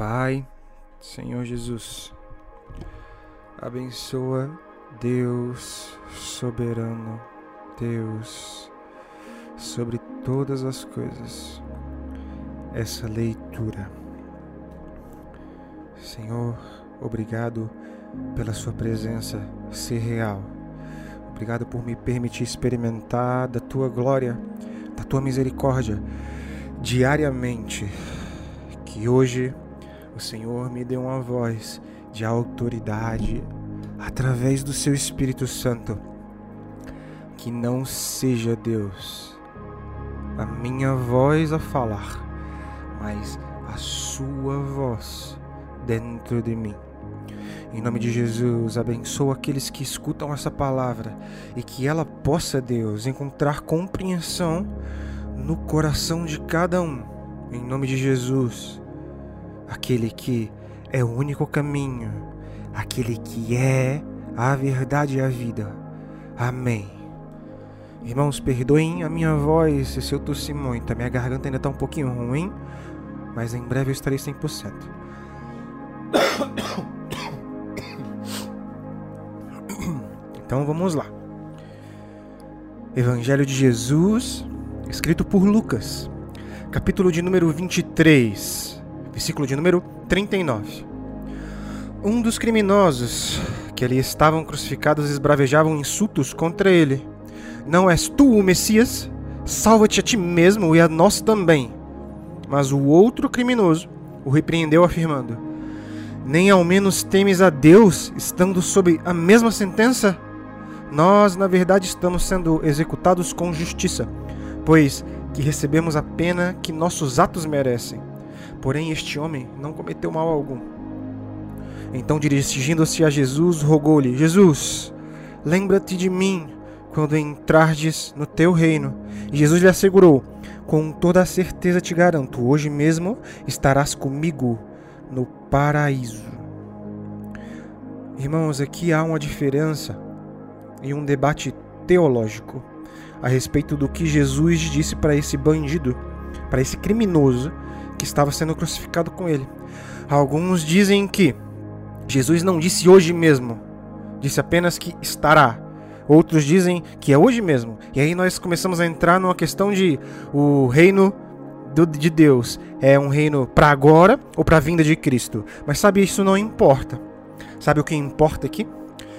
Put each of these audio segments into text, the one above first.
Pai, Senhor Jesus, abençoa Deus soberano, Deus sobre todas as coisas, essa leitura. Senhor, obrigado pela Sua presença ser real. Obrigado por me permitir experimentar da Tua glória, da Tua misericórdia diariamente. Que hoje o Senhor me deu uma voz de autoridade através do seu Espírito Santo. Que não seja Deus a minha voz a falar, mas a sua voz dentro de mim. Em nome de Jesus, abençoa aqueles que escutam essa palavra e que ela possa, Deus, encontrar compreensão no coração de cada um. Em nome de Jesus, aquele que é o único caminho, aquele que é a verdade e a vida. Amém. Irmãos, perdoem a minha voz se eu tossi muito. A minha garganta ainda está um pouquinho ruim, mas em breve eu estarei 100%. Então vamos lá. Evangelho de Jesus, escrito por Lucas, capítulo de número 23, versículo de número 39. Um dos criminosos que ali estavam crucificados esbravejavam insultos contra ele. Não és tu o Messias? Salva-te a ti mesmo e a nós também. Mas o outro criminoso o repreendeu, afirmando: Nem ao menos temes a Deus, estando sob a mesma sentença? Nós, na verdade, estamos sendo executados com justiça, pois que recebemos a pena que nossos atos merecem. Porém, este homem não cometeu mal algum. Então, dirigindo-se a Jesus, rogou-lhe: Jesus, lembra-te de mim quando entrardes no teu reino. E Jesus lhe assegurou: Com toda a certeza te garanto, hoje mesmo estarás comigo no paraíso. Irmãos, aqui há uma diferença e um debate teológico a respeito do que Jesus disse para esse bandido, para esse criminoso que estava sendo crucificado com ele. Alguns dizem que Jesus não disse hoje mesmo, disse apenas que estará. Outros dizem que é hoje mesmo. E aí nós começamos a entrar numa questão de o reino de Deus é um reino para agora ou para a vinda de Cristo. Mas sabe, isso não importa. Sabe o que importa aqui?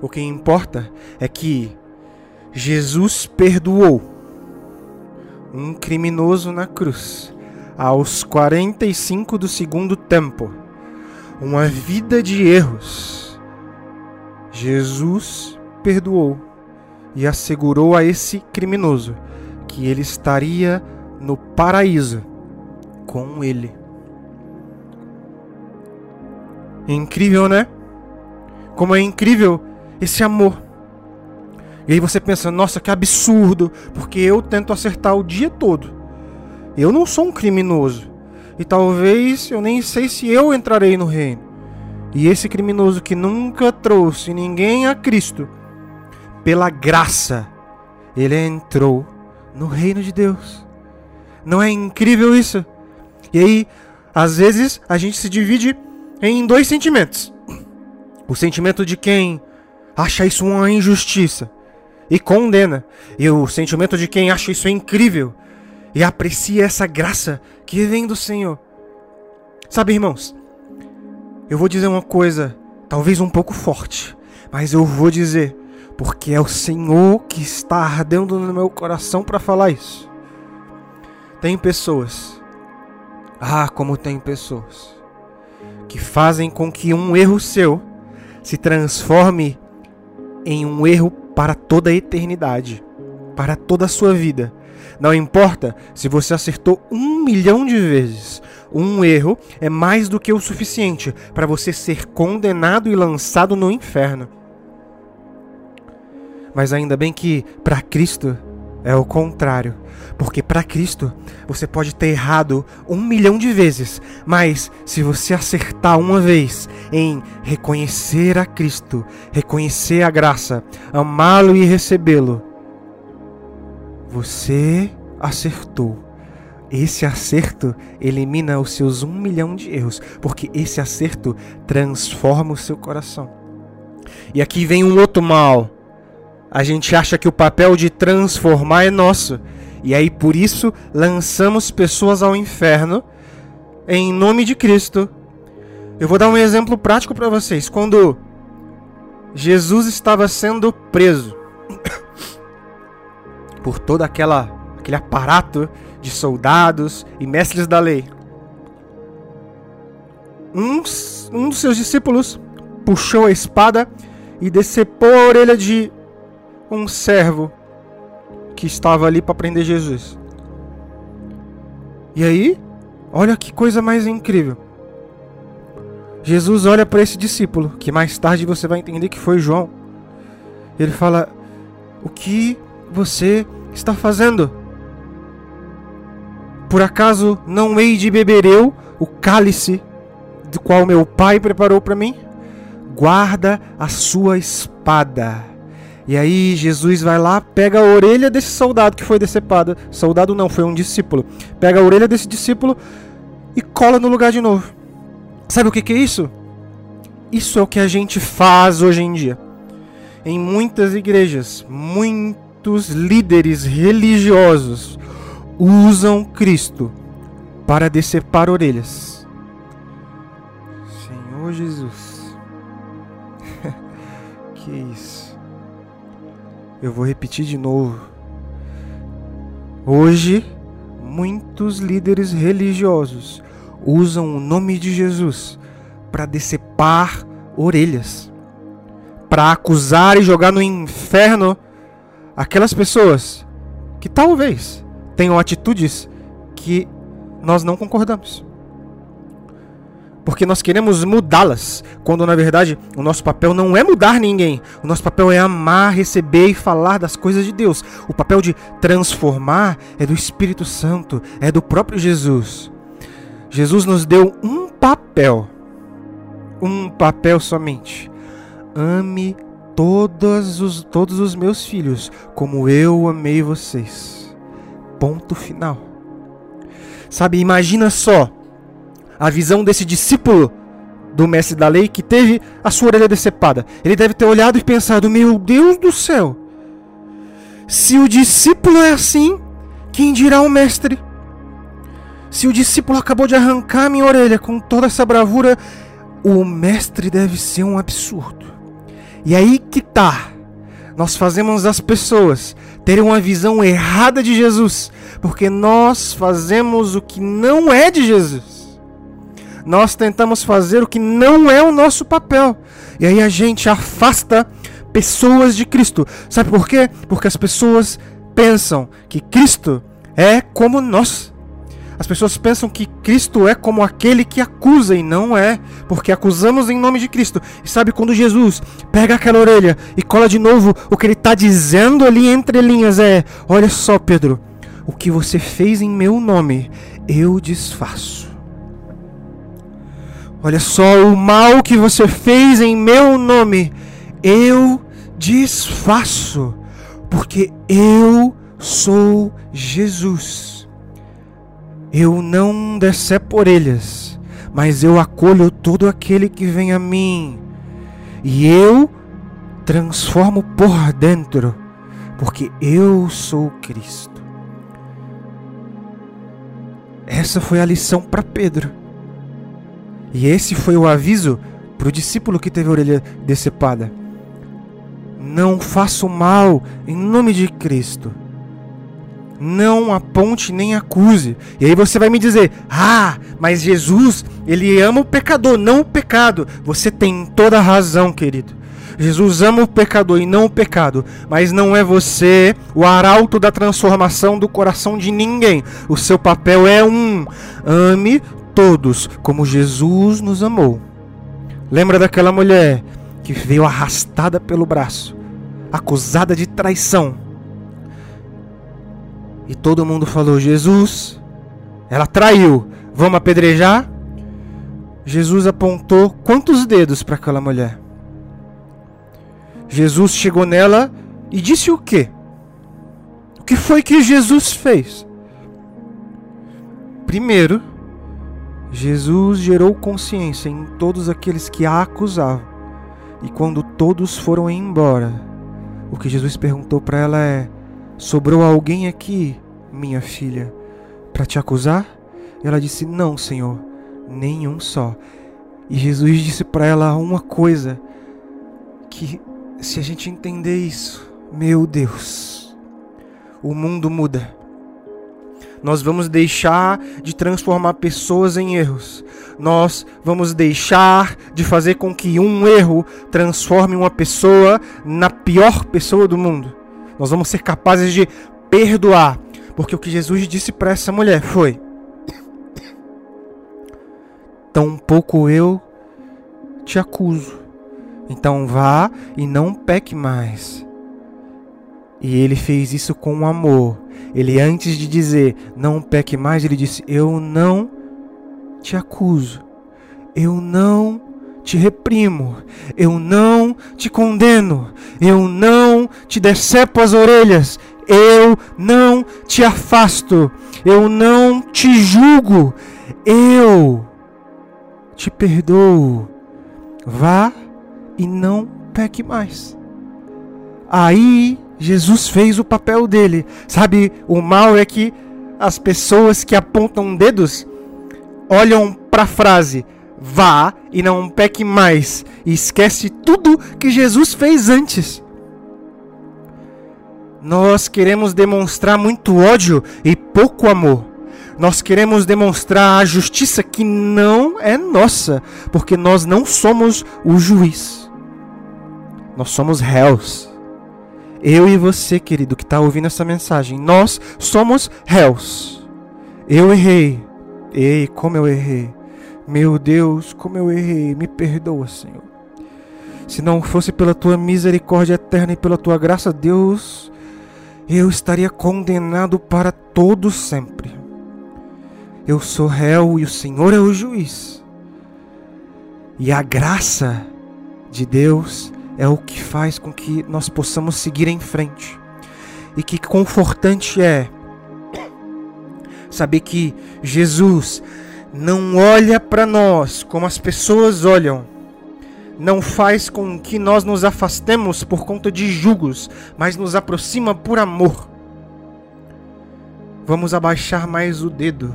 O que importa é que Jesus perdoou um criminoso na cruz aos 45 do segundo tempo. Uma vida de erros. Jesus perdoou e assegurou a esse criminoso que ele estaria no paraíso com ele. Incrível, né? Como é incrível esse amor. E aí você pensa, nossa, que absurdo, porque eu tento acertar o dia todo. Eu não sou um criminoso. E talvez eu nem sei se eu entrarei no reino. E esse criminoso que nunca trouxe ninguém a Cristo, pela graça, ele entrou no reino de Deus. Não é incrível isso? E aí, às vezes, a gente se divide em dois sentimentos: o sentimento de quem acha isso uma injustiça e condena, e o sentimento de quem acha isso incrível e aprecia essa graça que vem do Senhor. Sabe, irmãos, eu vou dizer uma coisa, talvez um pouco forte, mas eu vou dizer, porque é o Senhor que está ardendo no meu coração para falar isso. Tem pessoas, ah, como tem pessoas, que fazem com que um erro seu se transforme em um erro para toda a eternidade, para toda a sua vida. Não importa se você acertou um milhão de vezes, um erro é mais do que o suficiente para você ser condenado e lançado no inferno. Mas ainda bem que para Cristo é o contrário. Porque para Cristo você pode ter errado um milhão de vezes, mas se você acertar uma vez em reconhecer a Cristo, reconhecer a graça, amá-lo e recebê-lo, você acertou. esse acerto elimina os seus um milhão de erros, porque esse acerto transforma o seu coração. E aqui vem um outro mal. A gente acha que o papel de transformar é nosso. E aí por isso lançamos pessoas ao inferno em nome de Cristo. Eu vou dar um exemplo prático para vocês. Quando Jesus estava sendo preso por todo aquela aquele aparato de soldados e mestres da lei. Um, um dos seus discípulos puxou a espada e decepou a orelha de um servo que estava ali para prender Jesus. E aí, olha que coisa mais incrível. Jesus olha para esse discípulo, que mais tarde você vai entender que foi João. Ele fala: O que você está fazendo? Por acaso não hei de beber eu o cálice do qual meu pai preparou para mim? Guarda a sua espada. E aí Jesus vai lá, pega a orelha desse soldado que foi decepado. Soldado não, foi um discípulo. Pega a orelha desse discípulo e cola no lugar de novo. Sabe o que, que é isso? Isso é o que a gente faz hoje em dia. Em muitas igrejas, muitos líderes religiosos usam Cristo para decepar orelhas. Senhor Jesus. que isso? Eu vou repetir de novo. Hoje, muitos líderes religiosos usam o nome de Jesus para decepar orelhas, para acusar e jogar no inferno aquelas pessoas que talvez tenham atitudes que nós não concordamos. Porque nós queremos mudá-las, quando na verdade o nosso papel não é mudar ninguém. O nosso papel é amar, receber e falar das coisas de Deus. O papel de transformar é do Espírito Santo, é do próprio Jesus. Jesus nos deu um papel, um papel somente. Ame todos os, todos os meus filhos como eu amei vocês. Ponto final. Sabe, imagina só a visão desse discípulo do mestre da lei que teve a sua orelha decepada. Ele deve ter olhado e pensado: Meu Deus do céu, se o discípulo é assim, quem dirá o mestre? Se o discípulo acabou de arrancar minha orelha com toda essa bravura, o mestre deve ser um absurdo. E aí que tá. Nós fazemos as pessoas terem uma visão errada de Jesus, porque nós fazemos o que não é de Jesus. Nós tentamos fazer o que não é o nosso papel. E aí a gente afasta pessoas de Cristo. Sabe por quê? Porque as pessoas pensam que Cristo é como nós. As pessoas pensam que Cristo é como aquele que acusa e não é, porque acusamos em nome de Cristo. E sabe quando Jesus pega aquela orelha e cola de novo, o que ele está dizendo ali entre linhas é: Olha só, Pedro, o que você fez em meu nome, eu desfaço. Olha só o mal que você fez em meu nome, eu desfaço, porque eu sou Jesus. Eu não decepo orelhas, mas eu acolho todo aquele que vem a mim. E eu transformo por dentro, porque eu sou Cristo. Essa foi a lição para Pedro. E esse foi o aviso para o discípulo que teve a orelha decepada. Não faça o mal em nome de Cristo não aponte nem acuse. E aí você vai me dizer: "Ah, mas Jesus, ele ama o pecador, não o pecado". Você tem toda a razão, querido. Jesus ama o pecador e não o pecado, mas não é você o arauto da transformação do coração de ninguém. O seu papel é um: ame todos como Jesus nos amou. Lembra daquela mulher que veio arrastada pelo braço, acusada de traição? E todo mundo falou: Jesus, ela traiu, vamos apedrejar? Jesus apontou quantos dedos para aquela mulher? Jesus chegou nela e disse o quê? O que foi que Jesus fez? Primeiro, Jesus gerou consciência em todos aqueles que a acusavam. E quando todos foram embora, o que Jesus perguntou para ela é: Sobrou alguém aqui, minha filha, para te acusar? Ela disse: Não, Senhor, nenhum só. E Jesus disse para ela uma coisa que se a gente entender isso, meu Deus, o mundo muda. Nós vamos deixar de transformar pessoas em erros. Nós vamos deixar de fazer com que um erro transforme uma pessoa na pior pessoa do mundo. Nós vamos ser capazes de perdoar. Porque o que Jesus disse para essa mulher foi: Tão pouco eu te acuso. Então vá e não peque mais. E ele fez isso com amor. Ele, antes de dizer não peque mais, ele disse: Eu não te acuso. Eu não te reprimo. Eu não te condeno. Eu não te decepo as orelhas. Eu não te afasto. Eu não te julgo. Eu te perdoo. Vá e não peque mais. Aí Jesus fez o papel dele. Sabe, o mal é que as pessoas que apontam dedos olham para a frase vá e não peque mais e esquece tudo que Jesus fez antes. Nós queremos demonstrar muito ódio e pouco amor. Nós queremos demonstrar a justiça que não é nossa, porque nós não somos o juiz. Nós somos réus. Eu e você, querido, que está ouvindo essa mensagem, nós somos réus. Eu errei. Ei, como eu errei. Meu Deus, como eu errei. Me perdoa, Senhor. Se não fosse pela tua misericórdia eterna e pela tua graça, Deus, eu estaria condenado para todo sempre. Eu sou réu e o Senhor é o juiz. E a graça de Deus é o que faz com que nós possamos seguir em frente. E que confortante é saber que Jesus não olha para nós como as pessoas olham, não faz com que nós nos afastemos por conta de julgos, mas nos aproxima por amor. Vamos abaixar mais o dedo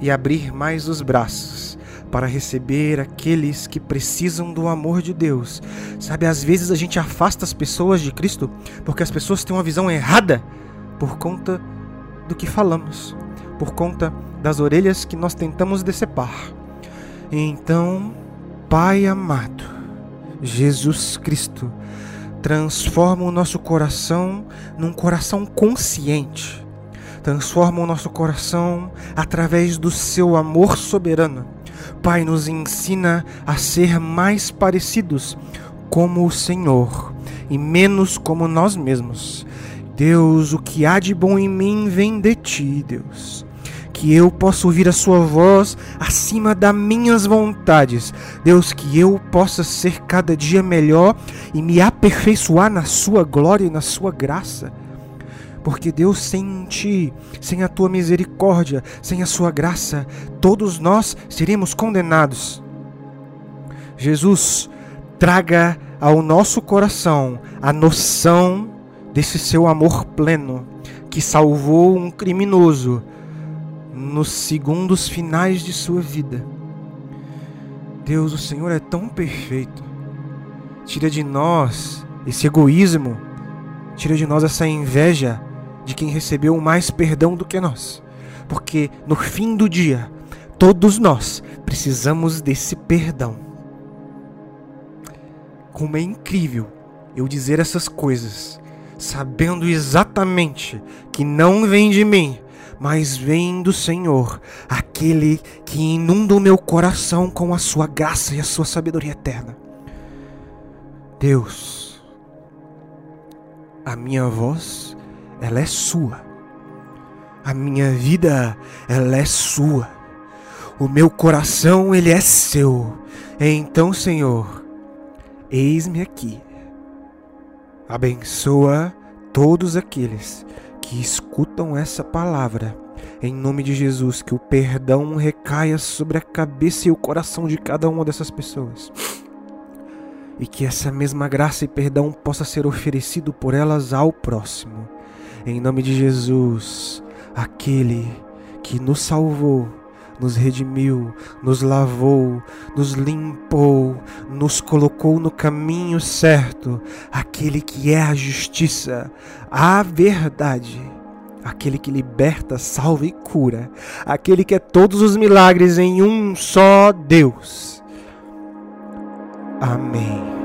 e abrir mais os braços para receber aqueles que precisam do amor de Deus. Sabe, às vezes a gente afasta as pessoas de Cristo porque as pessoas têm uma visão errada por conta do que falamos, por conta das orelhas que nós tentamos decepar. Então, Pai amado, Jesus Cristo, transforma o nosso coração num coração consciente. Transforma o nosso coração através do seu amor soberano Pai, nos ensina a ser mais parecidos como o Senhor e menos como nós mesmos. Deus, o que há de bom em mim vem de ti, Deus. Que eu possa ouvir a Sua voz acima das minhas vontades. Deus, que eu possa ser cada dia melhor e me aperfeiçoar na Sua glória e na Sua graça. Porque Deus, sem ti, sem a tua misericórdia, sem a sua graça, todos nós seríamos condenados. Jesus, traga ao nosso coração a noção desse seu amor pleno que salvou um criminoso nos segundos finais de sua vida. Deus, o Senhor é tão perfeito. Tira de nós esse egoísmo, tira de nós essa inveja de quem recebeu mais perdão do que nós. Porque no fim do dia, todos nós precisamos desse perdão. Como é incrível eu dizer essas coisas, sabendo exatamente que não vem de mim, mas vem do Senhor, aquele que inunda o meu coração com a sua graça e a sua sabedoria eterna. Deus, a minha voz ela é sua. A minha vida, ela é sua. O meu coração, ele é seu. Então, Senhor, eis-me aqui. Abençoa todos aqueles que escutam essa palavra Em nome de Jesus, que o perdão recaia sobre a cabeça e o coração de cada uma dessas pessoas. E que essa mesma graça e perdão possa ser oferecido por elas ao próximo. Em nome de Jesus, aquele que nos salvou, nos redimiu, nos lavou, nos limpou, nos colocou no caminho certo, aquele que é a justiça, a verdade, aquele que liberta, salva e cura, aquele que é todos os milagres em um só Deus. Amém.